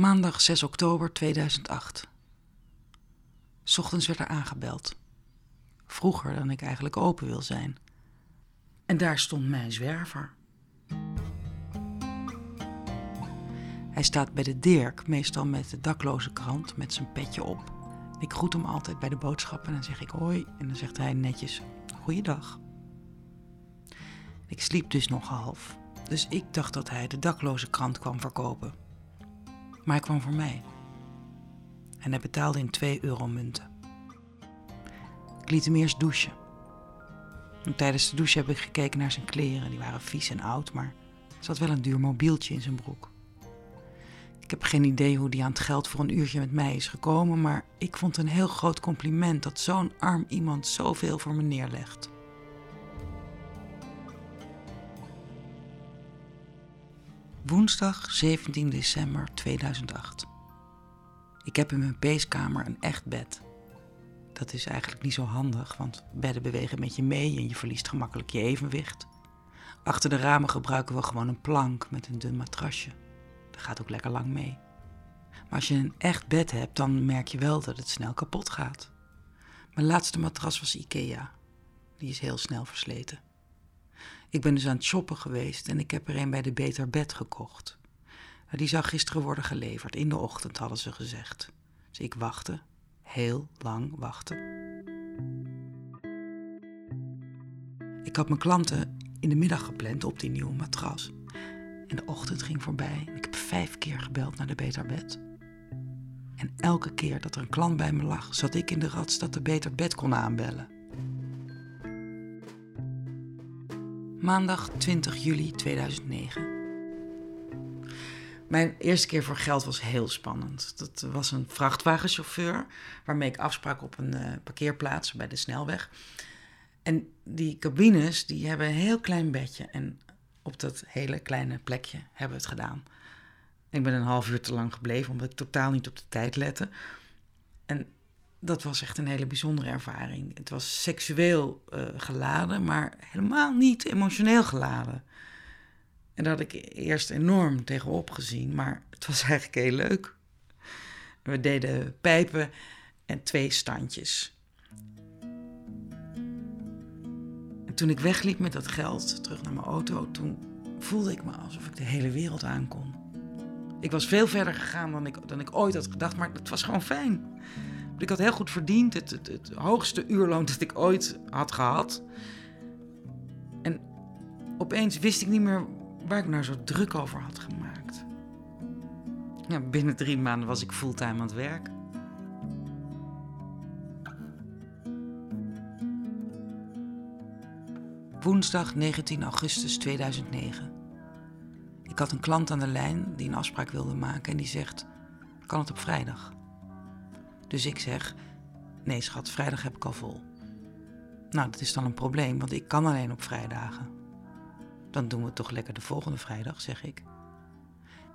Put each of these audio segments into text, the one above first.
Maandag 6 oktober 2008. 's Ochtends werd er aangebeld. Vroeger dan ik eigenlijk open wil zijn. En daar stond mijn zwerver. Hij staat bij de Dirk, meestal met de dakloze krant, met zijn petje op. Ik groet hem altijd bij de boodschappen en dan zeg ik hoi. En dan zegt hij netjes, goeiedag. Ik sliep dus nog half. Dus ik dacht dat hij de dakloze krant kwam verkopen. Maar hij kwam voor mij. En hij betaalde in 2 euro munten. Ik liet hem eerst douchen. En tijdens de douche heb ik gekeken naar zijn kleren. Die waren vies en oud, maar er zat wel een duur mobieltje in zijn broek. Ik heb geen idee hoe die aan het geld voor een uurtje met mij is gekomen, maar ik vond een heel groot compliment dat zo'n arm iemand zoveel voor me neerlegt. Woensdag 17 december 2008. Ik heb in mijn peeskamer een echt bed. Dat is eigenlijk niet zo handig, want bedden bewegen met je mee en je verliest gemakkelijk je evenwicht. Achter de ramen gebruiken we gewoon een plank met een dun matrasje. Dat gaat ook lekker lang mee. Maar als je een echt bed hebt, dan merk je wel dat het snel kapot gaat. Mijn laatste matras was Ikea. Die is heel snel versleten. Ik ben dus aan het shoppen geweest en ik heb er een bij de Beter Bed gekocht. Die zou gisteren worden geleverd. In de ochtend hadden ze gezegd. Dus ik wachtte. Heel lang wachten. Ik had mijn klanten in de middag gepland op die nieuwe matras. En de ochtend ging voorbij. Ik heb vijf keer gebeld naar de Beter Bed. En elke keer dat er een klant bij me lag, zat ik in de rats dat de Beter Bed kon aanbellen. Maandag 20 juli 2009. Mijn eerste keer voor geld was heel spannend. Dat was een vrachtwagenchauffeur waarmee ik afsprak op een uh, parkeerplaats bij de snelweg. En die cabines die hebben een heel klein bedje. En op dat hele kleine plekje hebben we het gedaan. Ik ben een half uur te lang gebleven omdat ik totaal niet op de tijd lette. En dat was echt een hele bijzondere ervaring. Het was seksueel uh, geladen, maar helemaal niet emotioneel geladen. En daar had ik eerst enorm tegenop gezien, maar het was eigenlijk heel leuk. We deden pijpen en twee standjes. En toen ik wegliep met dat geld terug naar mijn auto, toen voelde ik me alsof ik de hele wereld aankon. Ik was veel verder gegaan dan ik, dan ik ooit had gedacht, maar het was gewoon fijn. Ik had heel goed verdiend, het, het, het hoogste uurloon dat ik ooit had gehad. En opeens wist ik niet meer waar ik nou zo druk over had gemaakt. Ja, binnen drie maanden was ik fulltime aan het werk. Woensdag 19 augustus 2009. Ik had een klant aan de lijn die een afspraak wilde maken en die zegt: Kan het op vrijdag? Dus ik zeg: Nee, schat, vrijdag heb ik al vol. Nou, dat is dan een probleem, want ik kan alleen op vrijdagen. Dan doen we het toch lekker de volgende vrijdag, zeg ik.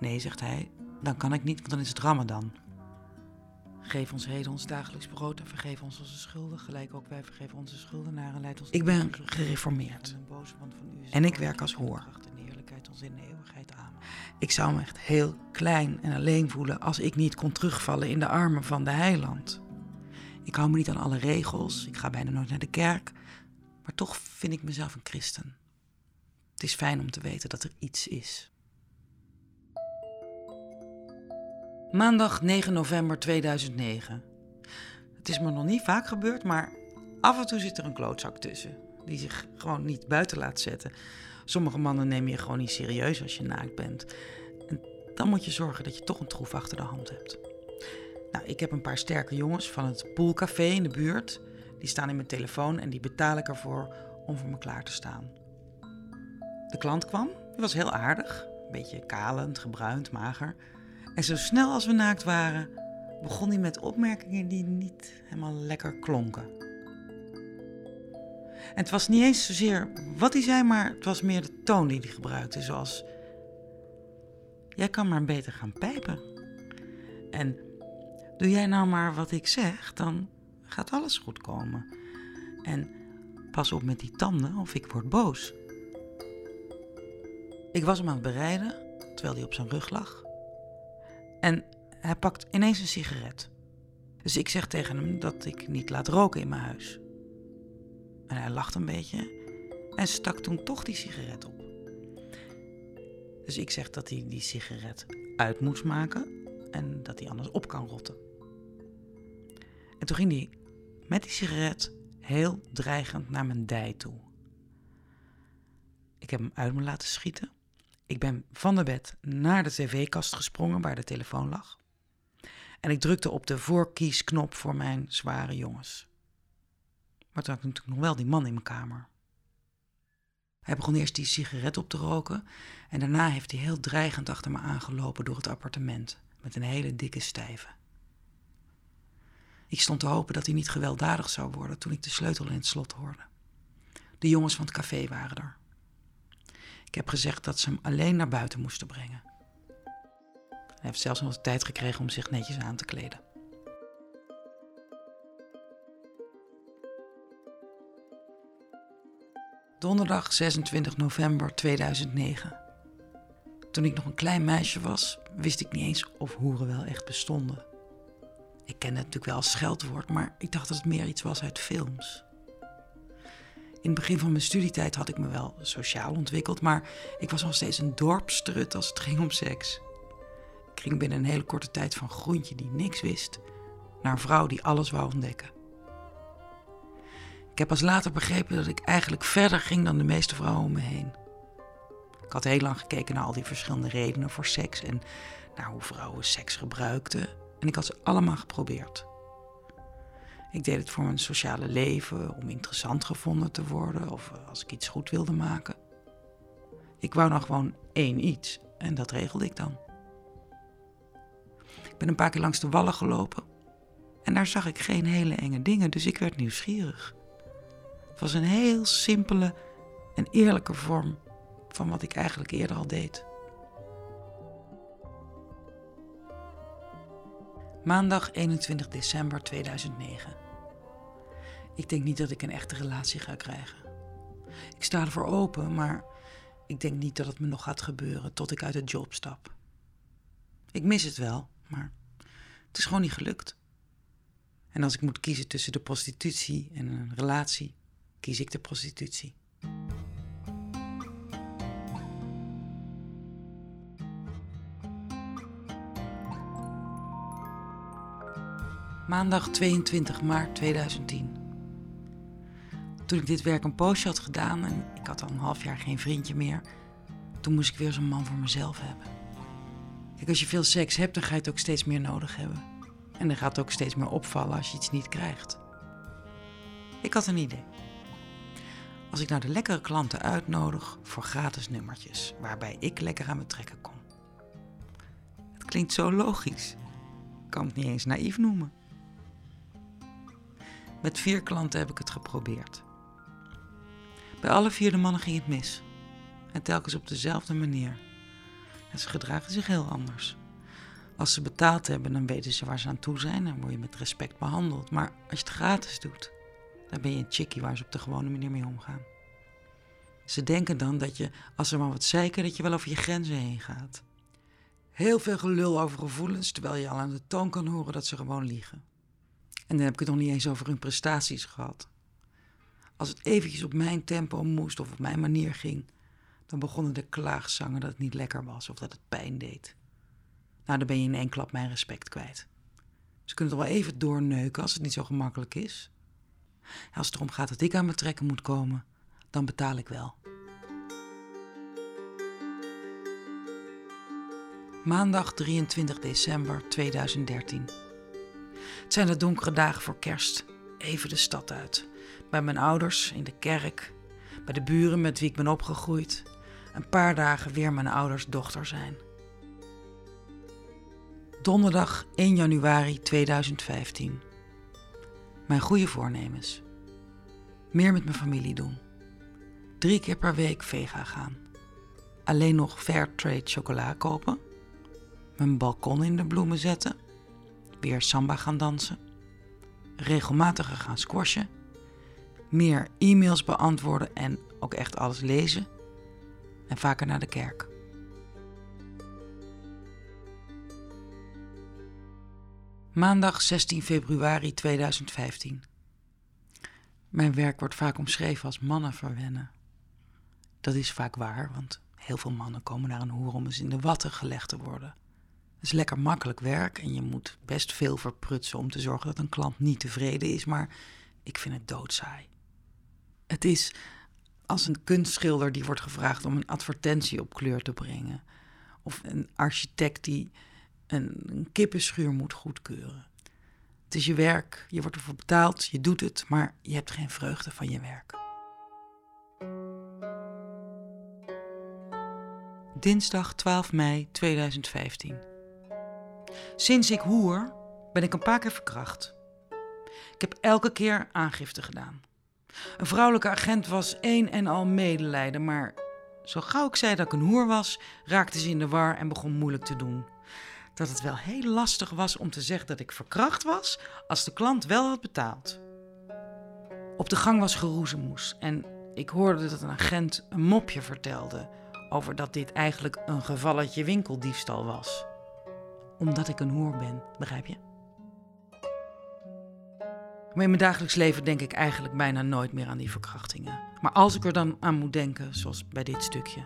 Nee, zegt hij, dan kan ik niet, want dan is het Ramadan. Geef ons heden ons dagelijks brood en vergeef ons onze schulden, gelijk ook wij vergeven onze schuldenaren. Leid ons ik ben gereformeerd en ik werk als hoor. Ik zou me echt heel klein en alleen voelen als ik niet kon terugvallen in de armen van de heiland. Ik hou me niet aan alle regels, ik ga bijna nooit naar de kerk, maar toch vind ik mezelf een christen. Het is fijn om te weten dat er iets is. Maandag 9 november 2009. Het is me nog niet vaak gebeurd, maar af en toe zit er een klootzak tussen. Die zich gewoon niet buiten laat zetten. Sommige mannen nemen je gewoon niet serieus als je naakt bent. En dan moet je zorgen dat je toch een troef achter de hand hebt. Nou, ik heb een paar sterke jongens van het poolcafé in de buurt. Die staan in mijn telefoon en die betaal ik ervoor om voor me klaar te staan. De klant kwam, die was heel aardig, een beetje kalend, gebruind, mager. En zo snel als we naakt waren, begon hij met opmerkingen die niet helemaal lekker klonken. En het was niet eens zozeer wat hij zei, maar het was meer de toon die hij gebruikte, zoals: Jij kan maar beter gaan pijpen. En doe jij nou maar wat ik zeg, dan gaat alles goed komen. En pas op met die tanden of ik word boos. Ik was hem aan het bereiden, terwijl hij op zijn rug lag. En hij pakt ineens een sigaret. Dus ik zeg tegen hem dat ik niet laat roken in mijn huis. En hij lacht een beetje en stak toen toch die sigaret op. Dus ik zeg dat hij die sigaret uit moet maken en dat hij anders op kan rotten. En toen ging hij met die sigaret heel dreigend naar mijn dij toe. Ik heb hem uit me laten schieten. Ik ben van de bed naar de tv-kast gesprongen waar de telefoon lag. En ik drukte op de voorkiesknop voor mijn zware jongens. Maar toen had ik natuurlijk nog wel die man in mijn kamer. Hij begon eerst die sigaret op te roken en daarna heeft hij heel dreigend achter me aangelopen door het appartement met een hele dikke stijve. Ik stond te hopen dat hij niet gewelddadig zou worden toen ik de sleutel in het slot hoorde. De jongens van het café waren er. Ik heb gezegd dat ze hem alleen naar buiten moesten brengen. Hij heeft zelfs nog de tijd gekregen om zich netjes aan te kleden. Donderdag 26 november 2009. Toen ik nog een klein meisje was, wist ik niet eens of hoeren wel echt bestonden. Ik kende het natuurlijk wel als scheldwoord, maar ik dacht dat het meer iets was uit films. In het begin van mijn studietijd had ik me wel sociaal ontwikkeld, maar ik was nog steeds een dorpstrut als het ging om seks. Ik ging binnen een hele korte tijd van groentje die niks wist, naar een vrouw die alles wou ontdekken. Ik heb pas later begrepen dat ik eigenlijk verder ging dan de meeste vrouwen om me heen. Ik had heel lang gekeken naar al die verschillende redenen voor seks en naar hoe vrouwen seks gebruikten. En ik had ze allemaal geprobeerd. Ik deed het voor mijn sociale leven, om interessant gevonden te worden of eh, als ik iets goed wilde maken. Ik wou dan gewoon één iets en dat regelde ik dan. Ik ben een paar keer langs de wallen gelopen en daar zag ik geen hele enge dingen, dus ik werd nieuwsgierig. Het was een heel simpele en eerlijke vorm van wat ik eigenlijk eerder al deed. Maandag 21 december 2009. Ik denk niet dat ik een echte relatie ga krijgen. Ik sta ervoor open, maar ik denk niet dat het me nog gaat gebeuren tot ik uit de job stap. Ik mis het wel, maar het is gewoon niet gelukt. En als ik moet kiezen tussen de prostitutie en een relatie, kies ik de prostitutie. Maandag 22 maart 2010. Toen ik dit werk een poosje had gedaan en ik had al een half jaar geen vriendje meer, toen moest ik weer zo'n man voor mezelf hebben. Kijk, als je veel seks hebt, dan ga je het ook steeds meer nodig hebben. En dan gaat het ook steeds meer opvallen als je iets niet krijgt. Ik had een idee. Als ik nou de lekkere klanten uitnodig voor gratis nummertjes, waarbij ik lekker aan me trekken kom. Het klinkt zo logisch. Ik kan het niet eens naïef noemen. Met vier klanten heb ik het geprobeerd. Bij alle vier de mannen ging het mis. En telkens op dezelfde manier. En ze gedragen zich heel anders. Als ze betaald hebben, dan weten ze waar ze aan toe zijn en word je met respect behandeld. Maar als je het gratis doet, dan ben je een chickie waar ze op de gewone manier mee omgaan. Ze denken dan dat je, als ze maar wat zeiken, dat je wel over je grenzen heen gaat. Heel veel gelul over gevoelens, terwijl je al aan de toon kan horen dat ze gewoon liegen. En dan heb ik het nog niet eens over hun prestaties gehad. Als het eventjes op mijn tempo moest of op mijn manier ging, dan begonnen de klaagzangen dat het niet lekker was of dat het pijn deed. Nou, dan ben je in één klap mijn respect kwijt. Ze kunnen toch wel even doorneuken als het niet zo gemakkelijk is. Als het erom gaat dat ik aan mijn trekken moet komen, dan betaal ik wel. Maandag 23 december 2013. Het zijn de donkere dagen voor kerst. Even de stad uit. Bij mijn ouders, in de kerk, bij de buren met wie ik ben opgegroeid. Een paar dagen weer mijn ouders dochter zijn. Donderdag 1 januari 2015. Mijn goede voornemens. Meer met mijn familie doen. Drie keer per week vega gaan. Alleen nog fair trade chocola kopen. Mijn balkon in de bloemen zetten. Weer samba gaan dansen. Regelmatiger gaan squashen meer e-mails beantwoorden en ook echt alles lezen. En vaker naar de kerk. Maandag 16 februari 2015. Mijn werk wordt vaak omschreven als mannen verwennen. Dat is vaak waar, want heel veel mannen komen naar een hoer om eens in de watten gelegd te worden. Het is lekker makkelijk werk en je moet best veel verprutsen om te zorgen dat een klant niet tevreden is, maar ik vind het doodsaai. Het is als een kunstschilder die wordt gevraagd om een advertentie op kleur te brengen. Of een architect die een, een kippenschuur moet goedkeuren. Het is je werk, je wordt ervoor betaald, je doet het, maar je hebt geen vreugde van je werk. Dinsdag 12 mei 2015. Sinds ik hoer ben ik een paar keer verkracht. Ik heb elke keer aangifte gedaan. Een vrouwelijke agent was een en al medelijden, maar zo gauw ik zei dat ik een hoer was, raakte ze in de war en begon moeilijk te doen. Dat het wel heel lastig was om te zeggen dat ik verkracht was als de klant wel had betaald. Op de gang was geroezemoes en ik hoorde dat een agent een mopje vertelde over dat dit eigenlijk een gevalletje winkeldiefstal was. Omdat ik een hoer ben, begrijp je? Maar in mijn dagelijks leven denk ik eigenlijk bijna nooit meer aan die verkrachtingen. Maar als ik er dan aan moet denken, zoals bij dit stukje,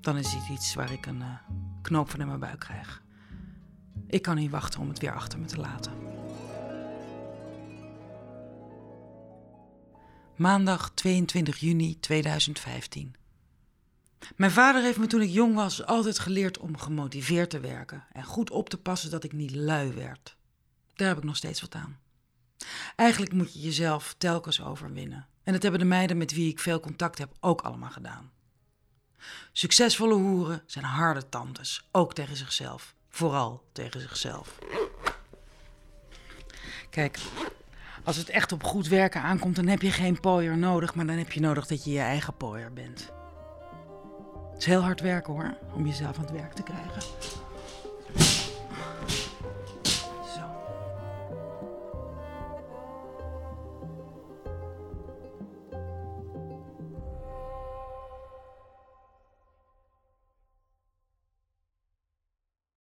dan is het iets waar ik een uh, knoop van in mijn buik krijg. Ik kan niet wachten om het weer achter me te laten. Maandag 22 juni 2015. Mijn vader heeft me toen ik jong was altijd geleerd om gemotiveerd te werken en goed op te passen dat ik niet lui werd. Daar heb ik nog steeds wat aan. Eigenlijk moet je jezelf telkens overwinnen. En dat hebben de meiden met wie ik veel contact heb ook allemaal gedaan. Succesvolle hoeren zijn harde tantes, ook tegen zichzelf. Vooral tegen zichzelf. Kijk, als het echt op goed werken aankomt, dan heb je geen pooier nodig, maar dan heb je nodig dat je je eigen pooier bent. Het is heel hard werken hoor, om jezelf aan het werk te krijgen.